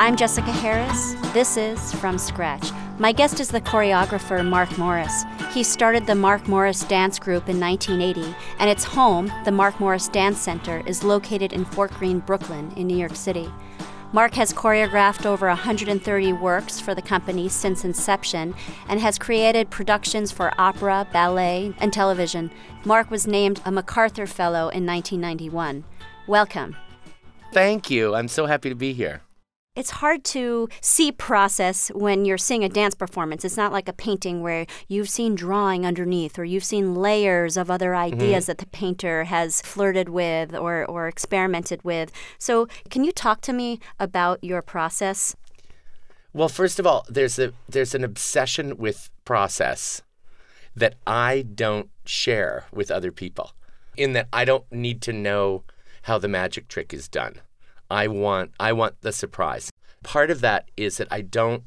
I'm Jessica Harris. This is From Scratch. My guest is the choreographer Mark Morris. He started the Mark Morris Dance Group in 1980, and its home, the Mark Morris Dance Center, is located in Fort Greene, Brooklyn, in New York City. Mark has choreographed over 130 works for the company since inception and has created productions for opera, ballet, and television. Mark was named a MacArthur Fellow in 1991. Welcome. Thank you. I'm so happy to be here. It's hard to see process when you're seeing a dance performance. It's not like a painting where you've seen drawing underneath or you've seen layers of other ideas mm-hmm. that the painter has flirted with or, or experimented with. So, can you talk to me about your process? Well, first of all, there's a there's an obsession with process that I don't share with other people. In that I don't need to know how the magic trick is done. I want I want the surprise. Part of that is that I don't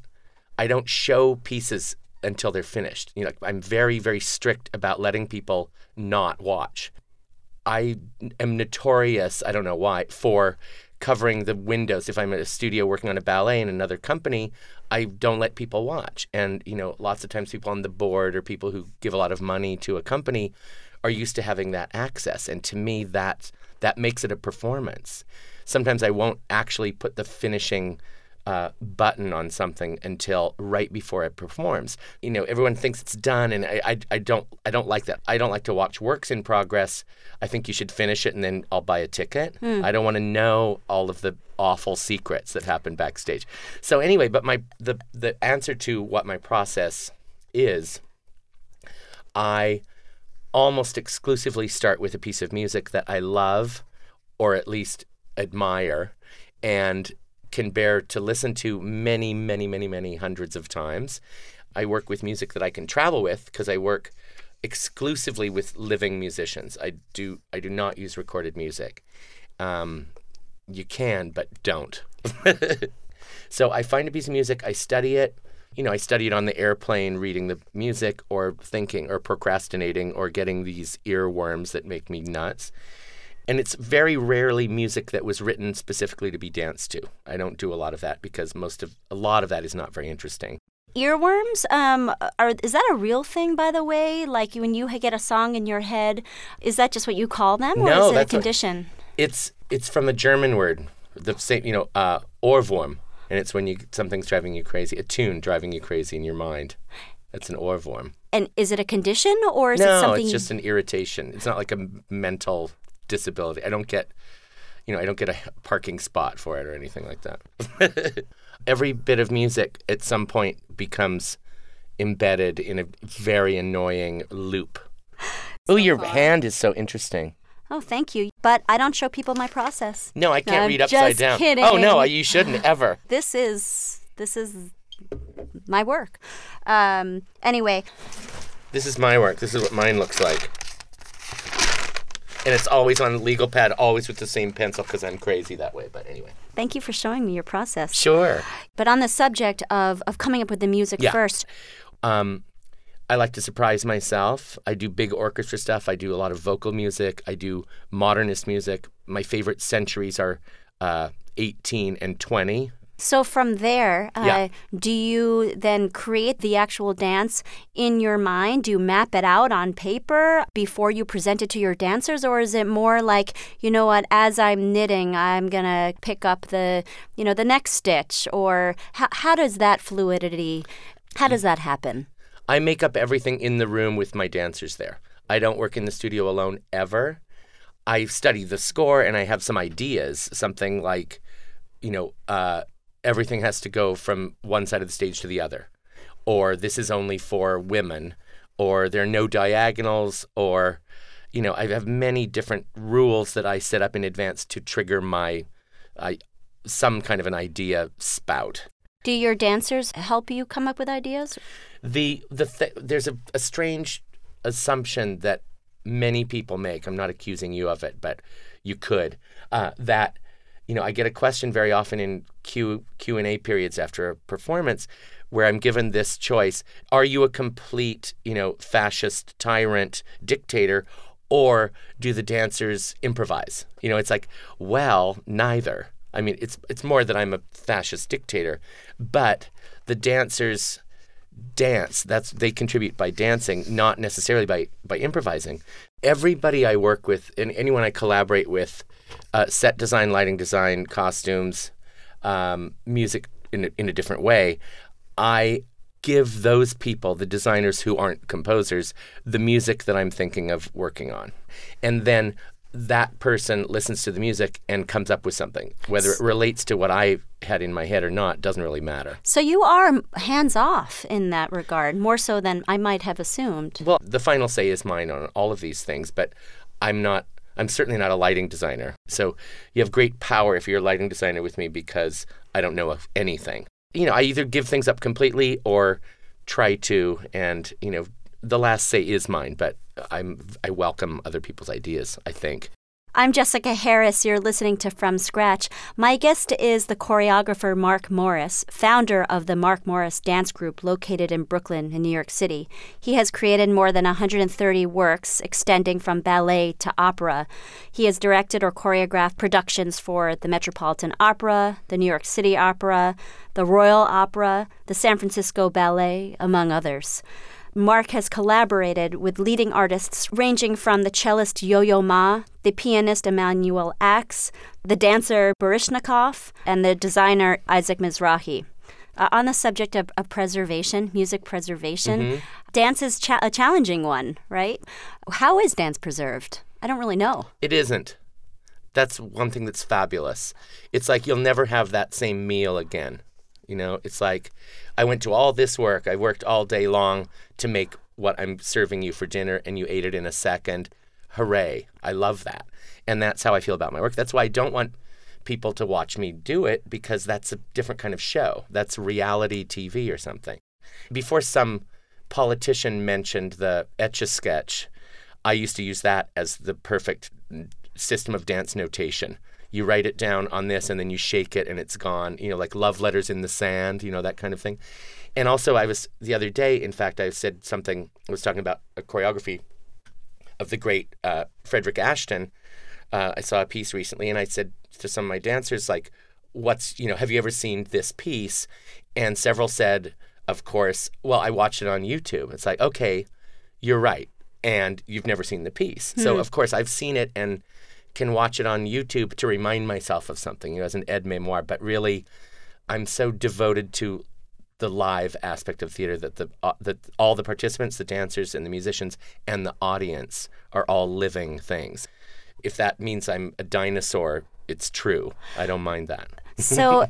I don't show pieces until they're finished. You know, I'm very very strict about letting people not watch. I am notorious, I don't know why, for covering the windows. If I'm at a studio working on a ballet in another company, I don't let people watch. And, you know, lots of times people on the board or people who give a lot of money to a company are used to having that access. And to me that that makes it a performance sometimes I won't actually put the finishing uh, button on something until right before it performs. You know, everyone thinks it's done, and I, I, I, don't I don't like that. I don't like to watch works in progress. I think you should finish it, and then I'll buy a ticket. Mm. I don't want to know all of the awful secrets that happen backstage. So anyway, but my the the answer to what my process is, I almost exclusively start with a piece of music that I love, or at least admire and can bear to listen to many, many, many, many hundreds of times. I work with music that I can travel with because I work exclusively with living musicians. I do I do not use recorded music. Um, you can, but don't. so I find a piece of music, I study it. You know, I study it on the airplane, reading the music, or thinking, or procrastinating, or getting these earworms that make me nuts. And it's very rarely music that was written specifically to be danced to. I don't do a lot of that because most of a lot of that is not very interesting. Earworms, um, are is that a real thing, by the way? Like when you get a song in your head, is that just what you call them, or no, is it a condition? A, it's it's from a German word, the same, you know, uh, Ohrwurm, and it's when you something's driving you crazy, a tune driving you crazy in your mind. That's an Ohrwurm. And is it a condition, or is no, it something? No, it's just an irritation. It's not like a mental disability. I don't get, you know, I don't get a parking spot for it or anything like that. Every bit of music at some point becomes embedded in a very annoying loop. oh, your fun. hand is so interesting. Oh, thank you. But I don't show people my process. No, I can't no, read upside down. Kidding. Oh no, you shouldn't ever. This is this is my work. Um, anyway. This is my work. This is what mine looks like and it's always on legal pad, always with the same pencil because I'm crazy that way. But anyway. Thank you for showing me your process. Sure. But on the subject of, of coming up with the music yeah. first. Um, I like to surprise myself. I do big orchestra stuff. I do a lot of vocal music. I do modernist music. My favorite centuries are uh, 18 and 20. So from there, uh, yeah. do you then create the actual dance in your mind? Do you map it out on paper before you present it to your dancers, or is it more like, you know what, as I'm knitting, I'm gonna pick up the, you know, the next stitch, or how, how does that fluidity, how does that happen? I make up everything in the room with my dancers there. I don't work in the studio alone ever. I study the score and I have some ideas, something like, you know, uh, everything has to go from one side of the stage to the other, or this is only for women, or there are no diagonals, or you know, I have many different rules that I set up in advance to trigger my uh, some kind of an idea spout. Do your dancers help you come up with ideas? The the th- there's a, a strange assumption that many people make. I'm not accusing you of it, but you could uh, that you know, I get a question very often in Q Q and A periods after a performance where I'm given this choice: Are you a complete, you know, fascist tyrant dictator, or do the dancers improvise? You know, it's like, well, neither. I mean, it's it's more that I'm a fascist dictator, but the dancers dance. That's they contribute by dancing, not necessarily by by improvising. Everybody I work with and anyone I collaborate with, uh, set design, lighting design, costumes, um, music in a, in a different way. I give those people, the designers who aren't composers, the music that I'm thinking of working on, and then that person listens to the music and comes up with something. Whether it relates to what I had in my head or not doesn't really matter. So you are hands off in that regard, more so than I might have assumed. Well, the final say is mine on all of these things, but I'm not. I'm certainly not a lighting designer. So you have great power if you're a lighting designer with me because I don't know of anything. You know, I either give things up completely or try to, and you know, the last say is mine, but I'm I welcome other people's ideas, I think. I'm Jessica Harris. You're listening to From Scratch. My guest is the choreographer Mark Morris, founder of the Mark Morris Dance Group located in Brooklyn, in New York City. He has created more than 130 works extending from ballet to opera. He has directed or choreographed productions for the Metropolitan Opera, the New York City Opera, the Royal Opera, the San Francisco Ballet, among others. Mark has collaborated with leading artists ranging from the cellist Yo Yo Ma, the pianist Emanuel Ax, the dancer Baryshnikov, and the designer Isaac Mizrahi. Uh, on the subject of, of, preservation, music preservation, mm-hmm. dance is cha- a challenging one, right? How is dance preserved? I don't really know. It isn't. That's one thing that's fabulous. It's like you'll never have that same meal again. You know, it's like I went to all this work. I worked all day long to make what I'm serving you for dinner, and you ate it in a second. Hooray. I love that. And that's how I feel about my work. That's why I don't want people to watch me do it because that's a different kind of show. That's reality TV or something. Before some politician mentioned the etch a sketch, I used to use that as the perfect system of dance notation you write it down on this and then you shake it and it's gone, you know, like love letters in the sand, you know, that kind of thing. And also, I was the other day, in fact, I said something, I was talking about a choreography of the great uh, Frederick Ashton. Uh, I saw a piece recently and I said to some of my dancers, like, what's, you know, have you ever seen this piece? And several said, of course, well, I watched it on YouTube. It's like, okay, you're right. And you've never seen the piece. So, hmm. of course, I've seen it and can watch it on YouTube to remind myself of something, you know, as an aide-mémoire. But really, I'm so devoted to the live aspect of theater that the uh, that all the participants, the dancers and the musicians and the audience are all living things. If that means I'm a dinosaur, it's true. I don't mind that. so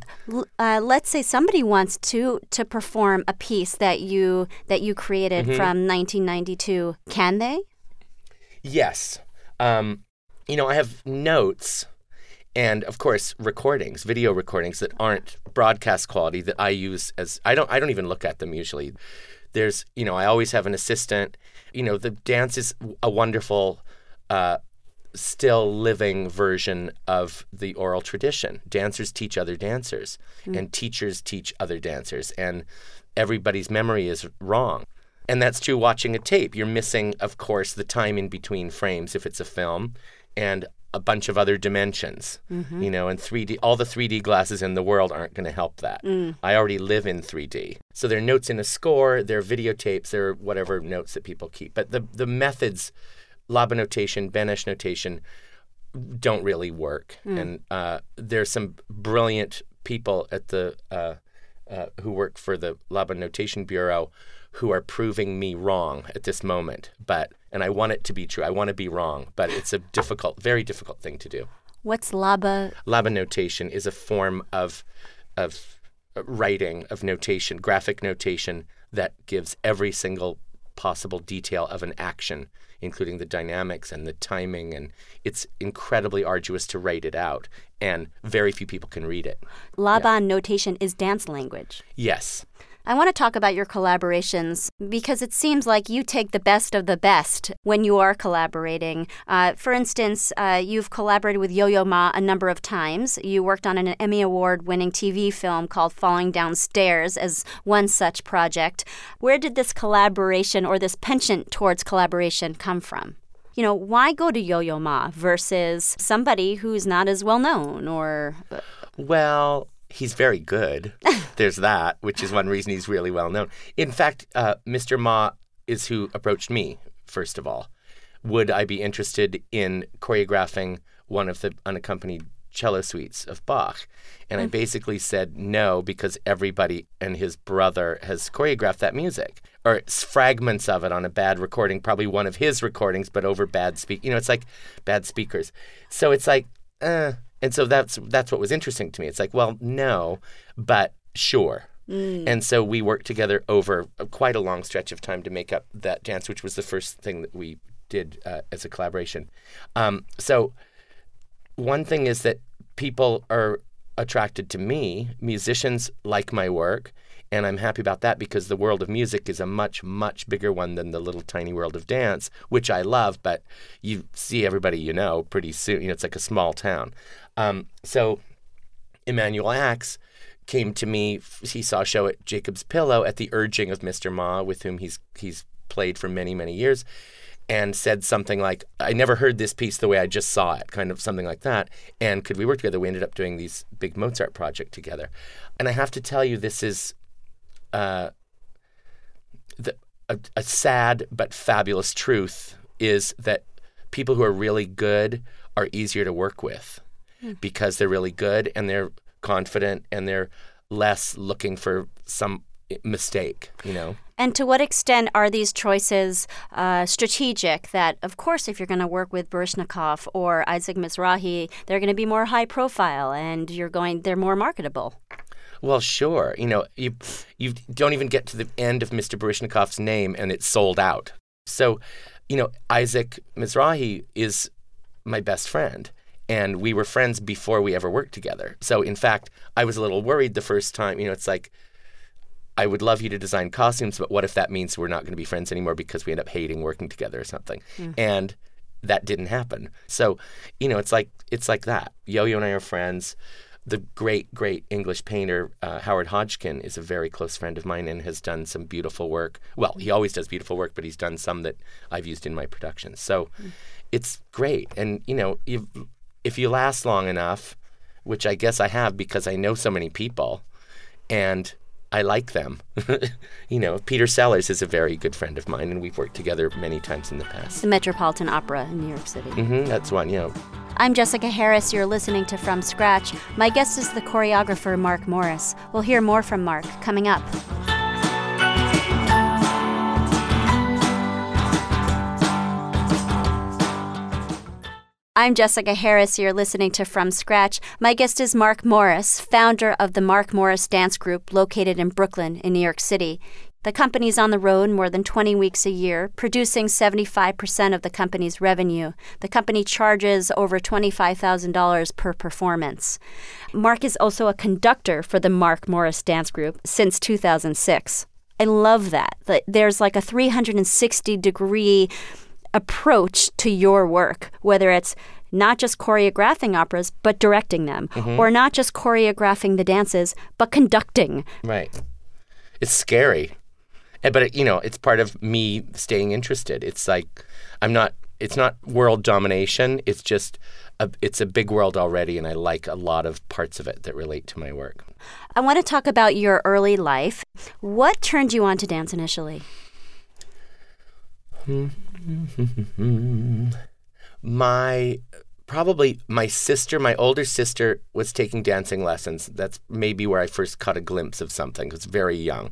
uh, let's say somebody wants to to perform a piece that you that you created mm-hmm. from 1992. Can they? Yes. Um, you know, I have notes and of course recordings, video recordings that aren't broadcast quality that I use as I don't I don't even look at them usually. There's you know I always have an assistant. You know the dance is a wonderful, uh, still living version of the oral tradition. Dancers teach other dancers, mm. and teachers teach other dancers, and everybody's memory is wrong. And that's true watching a tape. You're missing, of course, the time in between frames if it's a film and a bunch of other dimensions. Mm-hmm. You know, and 3D, all the 3D glasses in the world aren't going to help that. Mm. I already live in 3D. So there are notes in a score, there are videotapes, there are whatever notes that people keep. But the, the methods, Laban notation, Benesch notation, don't really work. Mm. And uh, there's some brilliant people at the uh, uh, who work for the Laba Notation Bureau who are proving me wrong at this moment. But and I want it to be true. I want to be wrong, but it's a difficult, very difficult thing to do. What's Laban? Laban notation is a form of of uh, writing of notation, graphic notation that gives every single possible detail of an action, including the dynamics and the timing, and it's incredibly arduous to write it out, and very few people can read it. Laban yeah. notation is dance language. Yes. I want to talk about your collaborations because it seems like you take the best of the best when you are collaborating. Uh, for instance, uh, you've collaborated with Yo Yo Ma a number of times. You worked on an Emmy Award winning TV film called Falling Downstairs as one such project. Where did this collaboration or this penchant towards collaboration come from? you know, why go to Yo Yo Ma versus somebody who's not as well known or. Well, he's very good. There's that, which is one reason he's really well known. In fact, uh, Mr. Ma is who approached me, first of all. Would I be interested in choreographing one of the unaccompanied cello suites of Bach? And I basically said no because everybody and his brother has choreographed that music or fragments of it on a bad recording, probably one of his recordings, but over bad speak. You know, it's like bad speakers. So it's like, uh, and so that's that's what was interesting to me. It's like, well, no, but sure. And so we worked together over quite a long stretch of time to make up that dance, which was the first thing that we did uh, as a collaboration. Um, so one thing is that people are attracted to me. Musicians like my work, and I'm happy about that because the world of music is a much, much bigger one than the little tiny world of dance, which I love. But you see everybody you know pretty soon. You know, it's like a small town. Um, so Emanuel Ax came to me. He saw a show at Jacob's Pillow at the urging of Mr. Ma, with whom he's he's played for many many years, and said something like, "I never heard this piece the way I just saw it," kind of something like that. And could we work together? We ended up doing these big Mozart project together, and I have to tell you, this is. Uh, the, a, a sad but fabulous truth is that people who are really good are easier to work with because they're really good and they're confident and they're less looking for some mistake, you know? And to what extent are these choices uh, strategic? That, of course, if you're going to work with Baryshnikov or Isaac Mizrahi, they're going to be more high profile and you're going, they're more marketable. Well, sure. You know, you you don't even get to the end of Mr. Baryshnikov's name and it's sold out. So, you know, Isaac Mizrahi is my best friend. And we were friends before we ever worked together. So, in fact, I was a little worried the first time. You know, it's like, I would love you to design costumes, but what if that means we're not going to be friends anymore because we end up hating working together or something? Mm. And that didn't happen. So, you know, it's like it's like that. Yo-Yo and I are friends. The great, great English painter uh, Howard Hodgkin is a very close friend of mine and has done some beautiful work. Well, he always does beautiful work, but he's done some that I've used in my productions. So, it's great. And you know, if you last long enough, which I guess I have because I know so many people, and I like them. you know, Peter Sellars is a very good friend of mine, and we've worked together many times in the past. The Metropolitan Opera in New York City. hmm that's one. You know, I'm Jessica Harris. You're listening to From Scratch. My guest is the choreographer Mark Morris. We'll hear more from Mark coming up. I'm Jessica Harris. You're listening to From Scratch. My guest is Mark Morris, founder of the Mark Morris Dance Group located in Brooklyn, in New York City. The company's on the road more than 20 weeks a year, producing 75% of the company's revenue. The company charges over $25,000 per performance. Mark is also a conductor for the Mark Morris Dance Group since 2006. I love that. There's like a 360 degree approach to your work, whether it's not just choreographing operas, but directing them, or not just choreographing the dances, but conducting. right? It's scary, Eh, but it, you know, it's part of me staying interested. It's like I'm not. It's not world domination. It's just a, it's a big world already, and I like a lot of parts of it that relate to my work. I want to talk about your early life. What turned you on to dance initially? my probably my sister my older sister was taking dancing lessons that's maybe where i first caught a glimpse of something i was very young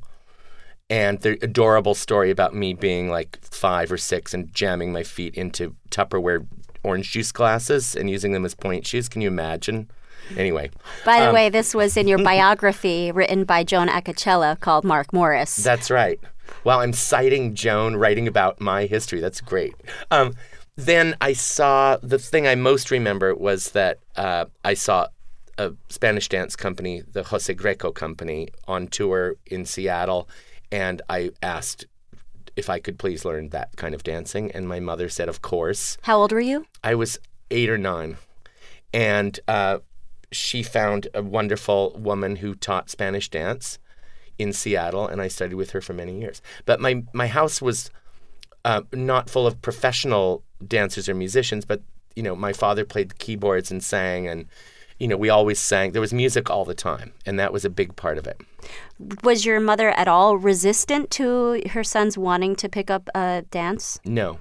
and the adorable story about me being like five or six and jamming my feet into tupperware orange juice glasses and using them as pointe shoes can you imagine anyway By the Um, way, this was in your biography written by Joan Acocella called Mark Morris. That's right. Well, I'm citing Joan, writing about my history. That's great. Um, then I saw the thing I most remember was that uh, I saw a Spanish dance company, the Jose Greco company, on tour in Seattle, and I asked if I could please learn that kind of dancing, and my mother said, "Of course." How old were you? I was eight or nine, and uh, she found a wonderful woman who taught Spanish dance in Seattle, and I studied with her for many years. But my my house was uh, not full of professional dancers or musicians, but you know, my father played the keyboards and sang, and you know, we always sang. There was music all the time, and that was a big part of it. Was your mother at all resistant to her sons wanting to pick up a dance? No.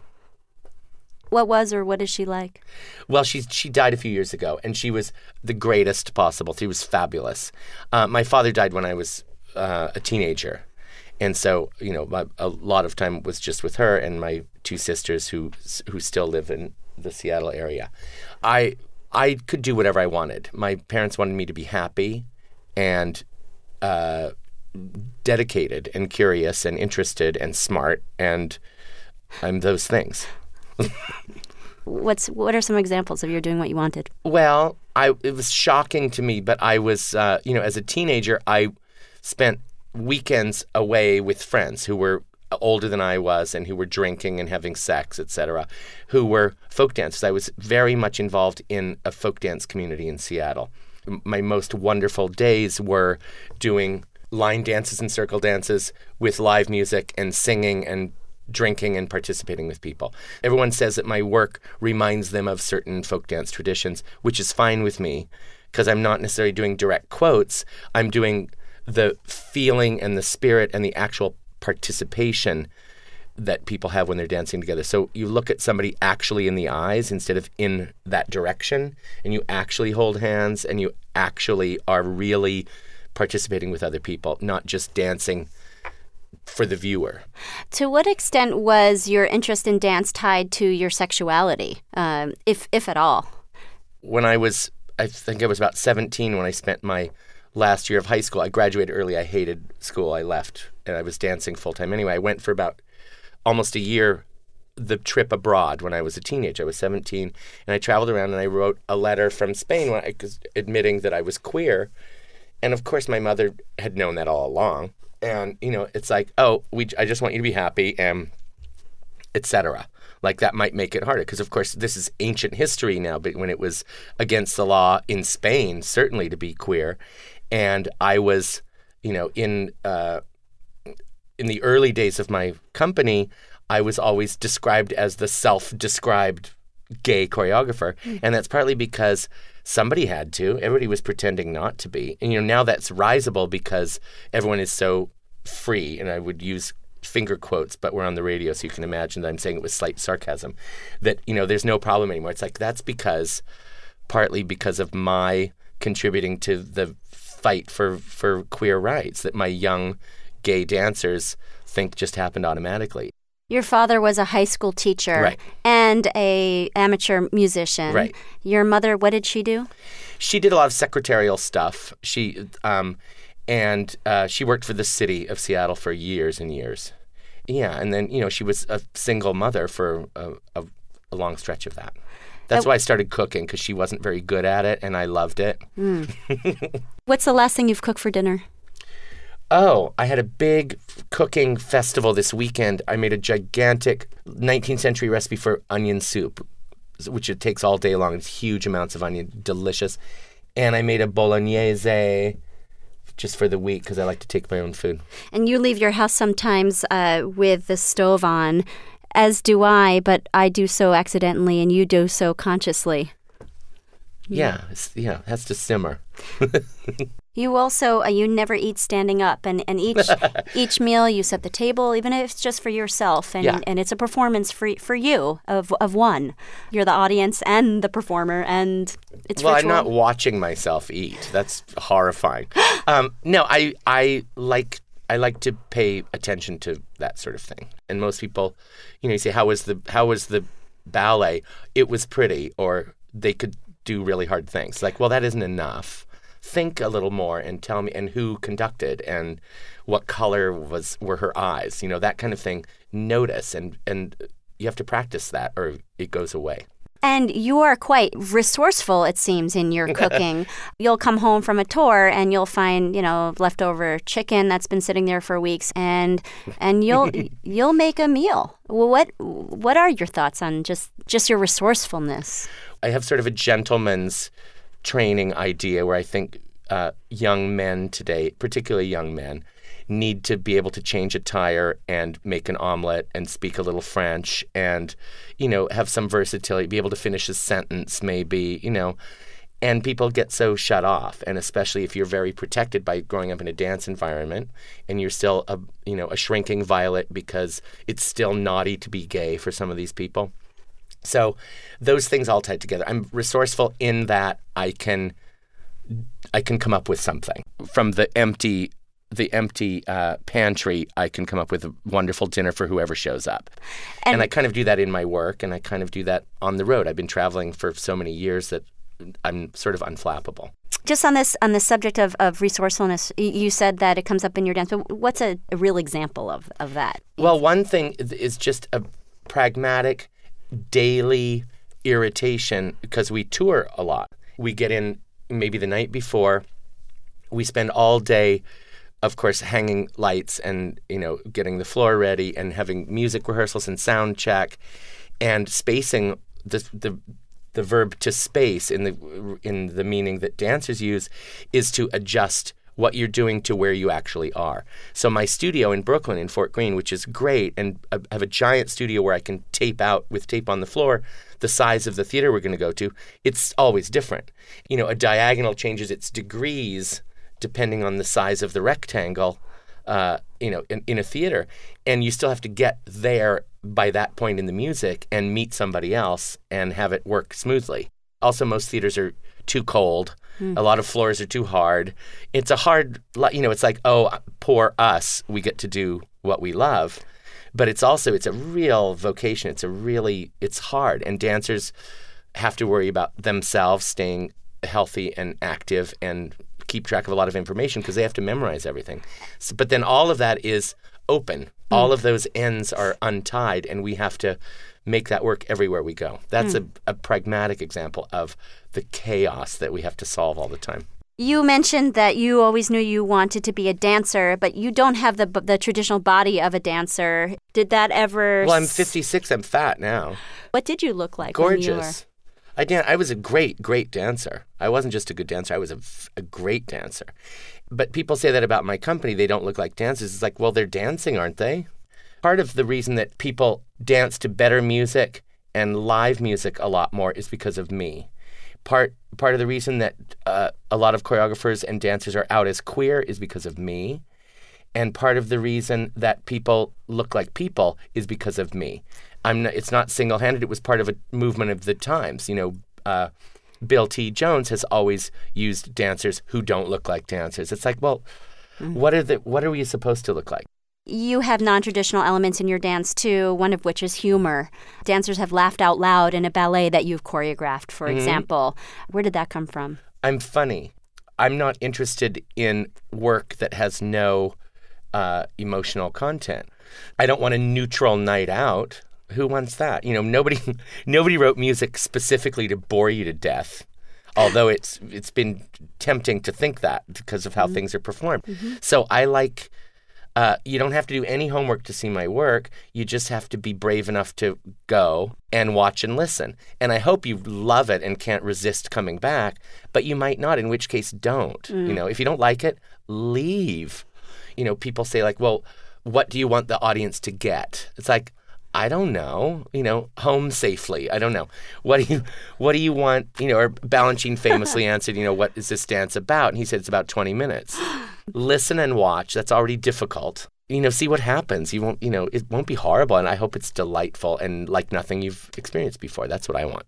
What was or what is she like? Well, she she died a few years ago, and she was the greatest possible. She was fabulous. Uh, my father died when I was uh, a teenager, and so you know my, a lot of time was just with her and my two sisters who who still live in the Seattle area. I I could do whatever I wanted. My parents wanted me to be happy and uh, dedicated and curious and interested and smart, and I'm those things. What's what are some examples of you doing what you wanted? Well, I it was shocking to me, but I was uh, you know as a teenager I spent weekends away with friends who were older than I was and who were drinking and having sex, etc., who were folk dancers. I was very much involved in a folk dance community in Seattle. My most wonderful days were doing line dances and circle dances with live music and singing and drinking and participating with people. Everyone says that my work reminds them of certain folk dance traditions, which is fine with me because I'm not necessarily doing direct quotes. I'm doing the feeling and the spirit and the actual participation that people have when they're dancing together. So you look at somebody actually in the eyes instead of in that direction, and you actually hold hands and you actually are really participating with other people, not just dancing for the viewer. To what extent was your interest in dance tied to your sexuality, um, if if at all? When I was, I think I was about 17 when I spent my last year of high school. I graduated early. I hated school. I left and I was dancing full time anyway. I went for about almost a year the trip abroad when I was a teenager. I was 17 and I traveled around and I wrote a letter from Spain I, admitting that I was queer. And of course my mother had known that all along. And you know, it's like, "Oh, we I just want you to be happy and etc." Like that might make it harder because of course this is ancient history now, but when it was against the law in Spain certainly to be queer and I was, you know, in uh, in the early days of my company, I was always described as the self-described gay choreographer, mm. and that's partly because somebody had to. Everybody was pretending not to be, and you know now that's risible because everyone is so free, and I would use finger quotes, but we're on the radio, so you can imagine that I'm saying it with slight sarcasm. That you know, there's no problem anymore. It's like that's because, partly because of my contributing to the fight for for queer rights that my young gay dancers think just happened automatically. Your father was a high school teacher right. and a amateur musician. Right. Your mother, what did she do? She did a lot of secretarial stuff. She um, and uh, she worked for the city of Seattle for years and years. Yeah, and then you know she was a single mother for a, a, a long stretch of that. That's why I started cooking because she wasn't very good at it, and I loved it. Mm. What's the last thing you've cooked for dinner? Oh, I had a big cooking festival this weekend. I made a gigantic 19th century recipe for onion soup, which it takes all day long. It's huge amounts of onion, delicious. And I made a bolognese just for the week because I like to take my own food. And you leave your house sometimes uh, with the stove on as do I, but I do so accidentally and you do so consciously. Yeah, yeah, it has to simmer. you also uh, you never eat standing up, and, and each each meal you set the table, even if it's just for yourself, and, yeah. and it's a performance for for you of of one. You're the audience and the performer, and it's well. Ritual. I'm not watching myself eat. That's horrifying. um, no, I I like I like to pay attention to that sort of thing. And most people, you know, you say, "How was the how was the ballet?" It was pretty, or they could do really hard things. Like, well, that isn't enough. Think a little more and tell me and who conducted and what color was were her eyes. You know, that kind of thing. Notice and and you have to practice that, or it goes away. And you are quite resourceful, it seems, in your cooking. you'll come home from a tour and you'll find, you know, leftover chicken that's been sitting there for weeks, and and you'll you'll make a meal. What what are your thoughts on just just your resourcefulness? I have sort of a gentleman's training idea where I think uh, young men today, particularly young men, need to be able to change a tire and make an omelet and speak a little French and, you know, have some versatility, be able to finish a sentence maybe, you know. and people get so shut off and especially if you're very protected by growing up in a dance environment and you're still a you know a shrinking violet because it's still naughty to be gay for some of these people so those things all tied together i'm resourceful in that i can i can come up with something from the empty the empty uh, pantry, I can come up with a wonderful dinner for whoever shows up. And, and, I kind of do that in my work, and I kind of do that on the road. I've been traveling for so many years that I'm sort of unflappable. Just on this on the subject of, of resourcefulness, you said that it comes up in your dance. But what's a, a real example of, of that? Well, one thing is just a pragmatic daily irritation because we tour a lot. We get in maybe the night before. We spend all day, of course, hanging lights and you know getting the floor ready and having music rehearsals and sound check, and spacing the the the verb to space in the in the meaning that dancers use is to adjust what you're doing to where you actually are. So my studio in Brooklyn in Fort Greene, which is great, and I have a giant studio where I can tape out with tape on the floor the size of the theater we're going to go to. It's always different. You know, a diagonal changes its degrees depending on the size of the rectangle. Uh, you know, in, in a theater, and you still have to get there by that point in the music and meet somebody else and have it work smoothly. Also, most theaters are too cold. Mm. A lot of floors are too hard. It's a hard, you know, it's like, oh, poor us, we get to do what we love. But it's also, it's a real vocation. It's a really, it's hard. And dancers have to worry about themselves staying healthy and active and keep track of a lot of information because they have to memorize everything. So, but then all of that is open. Mm. All of those ends are untied, and we have to make that work everywhere we go. That's mm. a, a pragmatic example of the chaos that we have to solve all the time. You mentioned that you always knew you wanted to be a dancer, but you don't have the the traditional body of a dancer. Did that ever? Well, I'm 56. I'm fat now. What did you look like? Gorgeous. I dan- I was a great, great dancer. I wasn't just a good dancer. I was a, a great dancer. But people say that about my company. They don't look like dancers. It's like, well, they're dancing, aren't they? Part of the reason that people dance to better music and live music a lot more is because of me. Part part of the reason that uh, a lot of choreographers and dancers are out as queer is because of me, and part of the reason that people look like people is because of me. I'm not, it's not single handed. It was part of a movement of the times. You know, uh, Bill T. Jones has always used dancers who don't look like dancers. It's like, well, mm-hmm. what are the what are we supposed to look like? You have non traditional elements in your dance too, one of which is humor. Dancers have laughed out loud in a ballet that you've choreographed, for mm-hmm. example. Where did that come from? I'm funny. I'm not interested in work that has no uh, emotional content. I don't want a neutral night out who wants that? You know, nobody nobody wrote music specifically to bore you to death. Although it's it's been tempting to think that because of how mm-hmm. things are performed. Mm-hmm. So I like uh, you don't have to do any homework to see my work. You just have to be brave enough to go and watch and listen. And I hope you love it and can't resist coming back, but you might not, in which case, don't. Mm. You know, if you don't like it, leave. You know, people say, like, well, what do you want the audience to get? It's like, I don't know, you know, home safely. I don't know. What do you what do you want, you know, or Balanchine famously answered, you know, what is this dance about? And he said it's about 20 minutes. Listen and watch. That's already difficult. You know, see what happens. You won't, you know, it won't be horrible and I hope it's delightful and like nothing you've experienced before. That's what I want.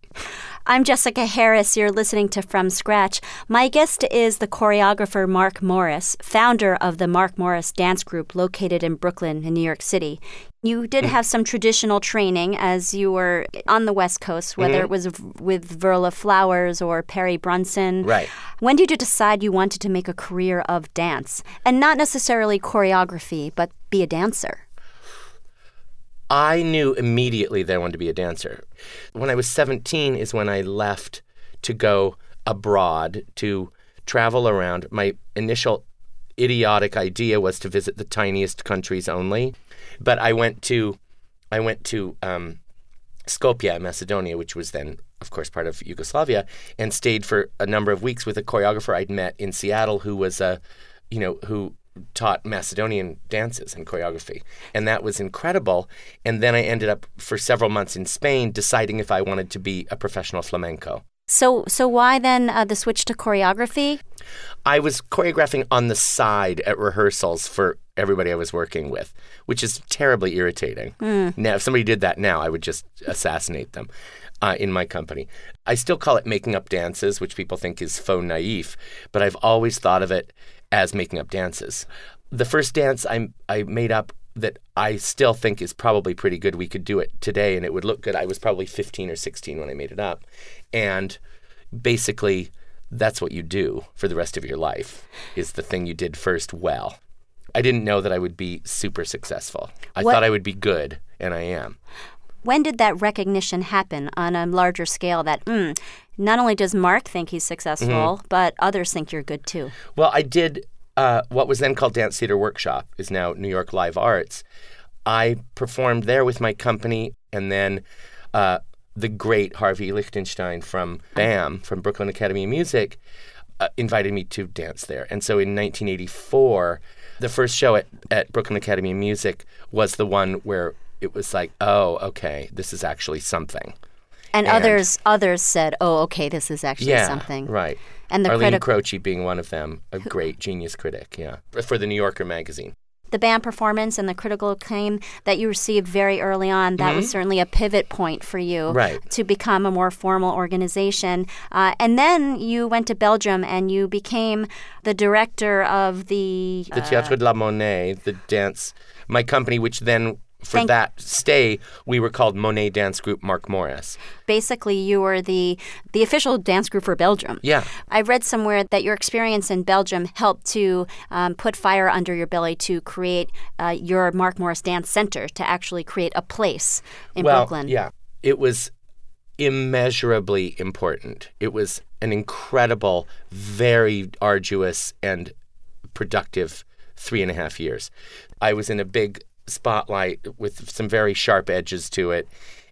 I'm Jessica Harris. You're listening to From Scratch. My guest is the choreographer Mark Morris, founder of the Mark Morris Dance Group located in Brooklyn, in New York City. You did have some traditional training as you were on the West Coast, whether mm-hmm. it was with Verla Flowers or Perry Brunson. Right. When did you decide you wanted to make a career of dance? And not necessarily choreography, but be a dancer? I knew immediately that I wanted to be a dancer. When I was 17 is when I left to go abroad to travel around. My initial idiotic idea was to visit the tiniest countries only, but I went to I went to um, Skopje, Macedonia, which was then, of course, part of Yugoslavia, and stayed for a number of weeks with a choreographer I'd met in Seattle, who was a, you know, who taught Macedonian dances and choreography. And that was incredible. And then I ended up for several months in Spain deciding if I wanted to be a professional flamenco. So, so why then uh, the switch to choreography? I was choreographing on the side at rehearsals for everybody I was working with, which is terribly irritating. Now, if somebody did that now, I would just assassinate them uh, in my company. I still call it making up dances, which people think is faux naif, but I've always thought of it as making up dances. The first dance I, I made up that I still think is probably pretty good. We could do it today and it would look good. I was probably 15 or 16 when I made it up. And basically, that's what you do for the rest of your life is the thing you did first well. I didn't know that I would be super successful. I What- thought I would be good, and I am. When did that recognition happen on a larger scale that mm, not only does Mark think he's successful, Mm-hmm. but others think you're good too? Well, I did uh, what was then called Dance Theater Workshop, is now New York Live Arts. I performed there with my company, and then uh, the great Harvey Lichtenstein from BAM, from Brooklyn Academy of Music, uh, invited me to dance there. And so in 1984, the first show at, at Brooklyn Academy of Music was the one where it was like, oh, okay, this is actually something. And, And- others others said, "Oh, okay, this is actually yeah, something." right. And the Arlene critic, Croce being one of them, a great genius critic, yeah, for the New Yorker magazine. the BAM performance and the critical acclaim that you received very early on, that was certainly a pivot point for you Mm-hmm. Right. to become a more formal organization. Uh, and then you went to Belgium and you became the director of the. the Théâtre de la Monnaie, the dance, my company, which then for Thank- that stay we were called Monnaie Dance Group Mark Morris. basically, you were the the official dance group for Belgium. Yeah, I read somewhere that your experience in Belgium helped to um, put fire under your belly to create uh, your Mark Morris Dance Center to actually create a place in well, Brooklyn. yeah, it was immeasurably important. It was an incredible, very arduous and productive three and a half years. I was in a big spotlight with some very sharp edges to it.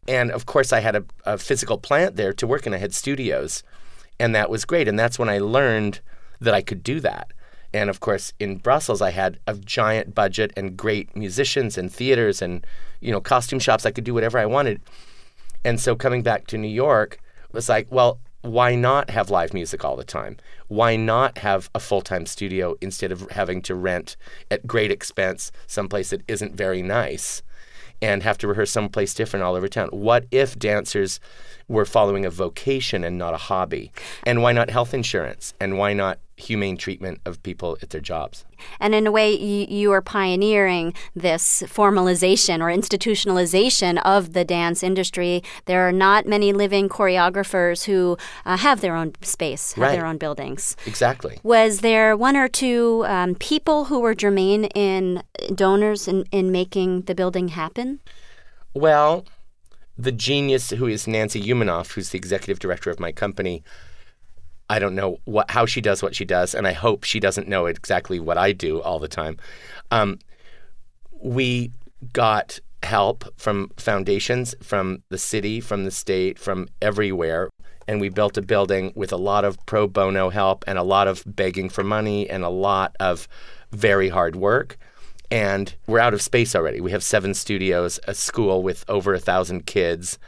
And of course, I had a, a physical plant there to work in. I had studios, and that was great. And that's when I learned that I could do that. And of course, in Brussels, I had a giant budget and great musicians and theaters and you know costume shops. I could do whatever I wanted. And so coming back to New York was like, well, why not have live music all the time? Why not have a full time studio instead of having to rent at great expense someplace that isn't very nice and have to rehearse someplace different all over town? What if dancers were following a vocation and not a hobby? And why not health insurance? And why not humane treatment of people at their jobs? And in a way, you, you are pioneering this formalization or institutionalization of the dance industry. There are not many living choreographers who uh, have their own space, have Right. their own buildings. Exactly. Was there one or two um, people who were germane in donors in, in making the building happen? Well, the genius who is Nancy Umanoff, who's the executive director of my company, I don't know what how she does what she does, and I hope she doesn't know exactly what I do all the time. Um, we got help from foundations, from the city, from the state, from everywhere. And we built a building with a lot of pro bono help and a lot of begging for money and a lot of very hard work. And we're out of space already. We have seven studios, a school with over a thousand kids,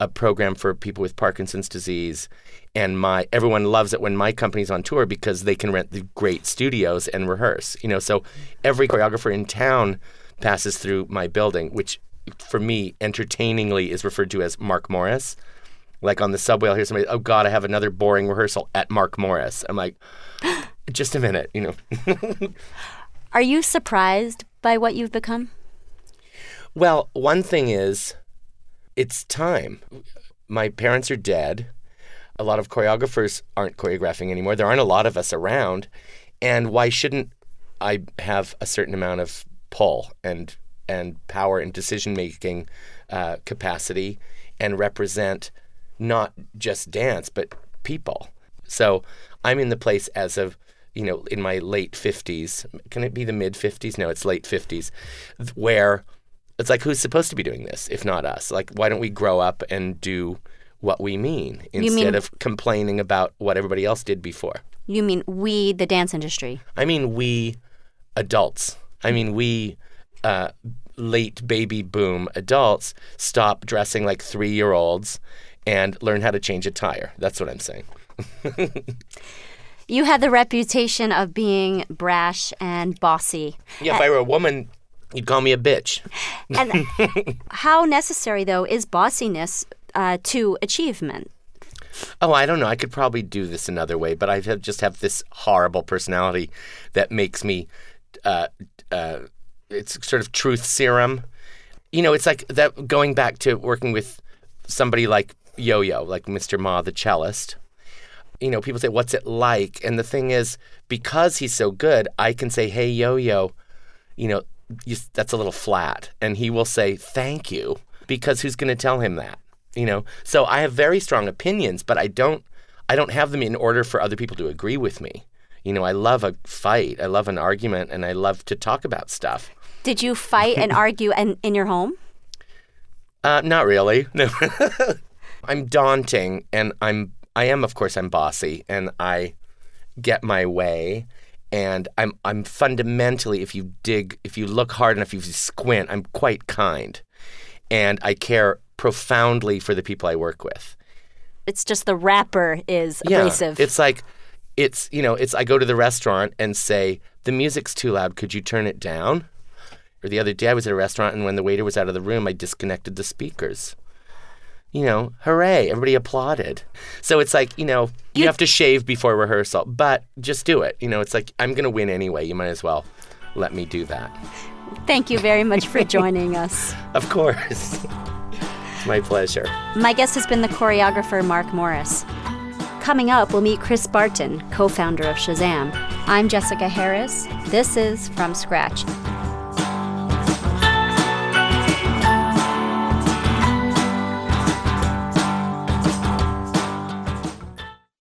a program for people with Parkinson's disease, and my everyone loves it when my company's on tour because they can rent the great studios and rehearse. You know, so every choreographer in town passes through my building, which for me entertainingly is referred to as Mark Morris. Like on the subway, I'll hear somebody, "Oh God, I have another boring rehearsal at Mark Morris." I'm like, just a minute, you know. Are you surprised by what you've become? Well, one thing is, it's time. My parents are dead. A lot of choreographers aren't choreographing anymore. There aren't a lot of us around. And why shouldn't I have a certain amount of pull and and power and decision making uh, capacity and represent not just dance but people? So I'm in the place as of you know in my late 50s. Can it be the mid 50s? No, it's late 50s, th- where it's like who's supposed to be doing this if not us? Like why don't we grow up and do what we mean instead mean- of complaining about what everybody else did before? You mean we, the dance industry? I mean, we adults. I mean, we uh, late baby boom adults stop dressing like three year olds and learn how to change a tire. That's what I'm saying. You had the reputation of being brash and bossy. Yeah, if I were a woman, you'd call me a bitch. And how necessary, though, is bossiness uh, to achievement? Oh, I don't know. I could probably do this another way, but I have, just have this horrible personality that makes me. Uh, uh, it's sort of truth serum. You know, it's like that. Going back to working with somebody like Yo-Yo, like Mr. Ma, the cellist. You know, people say, "What's it like?" And the thing is, because he's so good, I can say, "Hey, Yo-Yo, you know, you, that's a little flat," and he will say, "Thank you," because who's going to tell him that? You know, so I have very strong opinions, but I don't, I don't have them in order for other people to agree with me. You know, I love a fight, I love an argument, and I love to talk about stuff. Did you fight and argue in, in your home? Uh, not really. No, I'm daunting, and I'm I am of course I'm bossy, and I get my way, and I'm I'm fundamentally if you dig if you look hard enough if you squint I'm quite kind, and I care profoundly for the people I work with. It's just the wrapper is abrasive. Yeah, it's like it's you know it's I go to the restaurant and say the music's too loud. Could you turn it down? Or the other day I was at a restaurant and when the waiter was out of the room, I disconnected the speakers. You know, hooray! Everybody applauded. So it's like you know you, You- have to shave before rehearsal, but just do it. You know, it's like I'm gonna win anyway. You might as well let me do that. Thank you very much for joining us. Of course, it's my pleasure. My guest has been the choreographer Mark Morris. Coming up, we'll meet Chris Barton, co founder of Shazam. I'm Jessica Harris. This is From Scratch.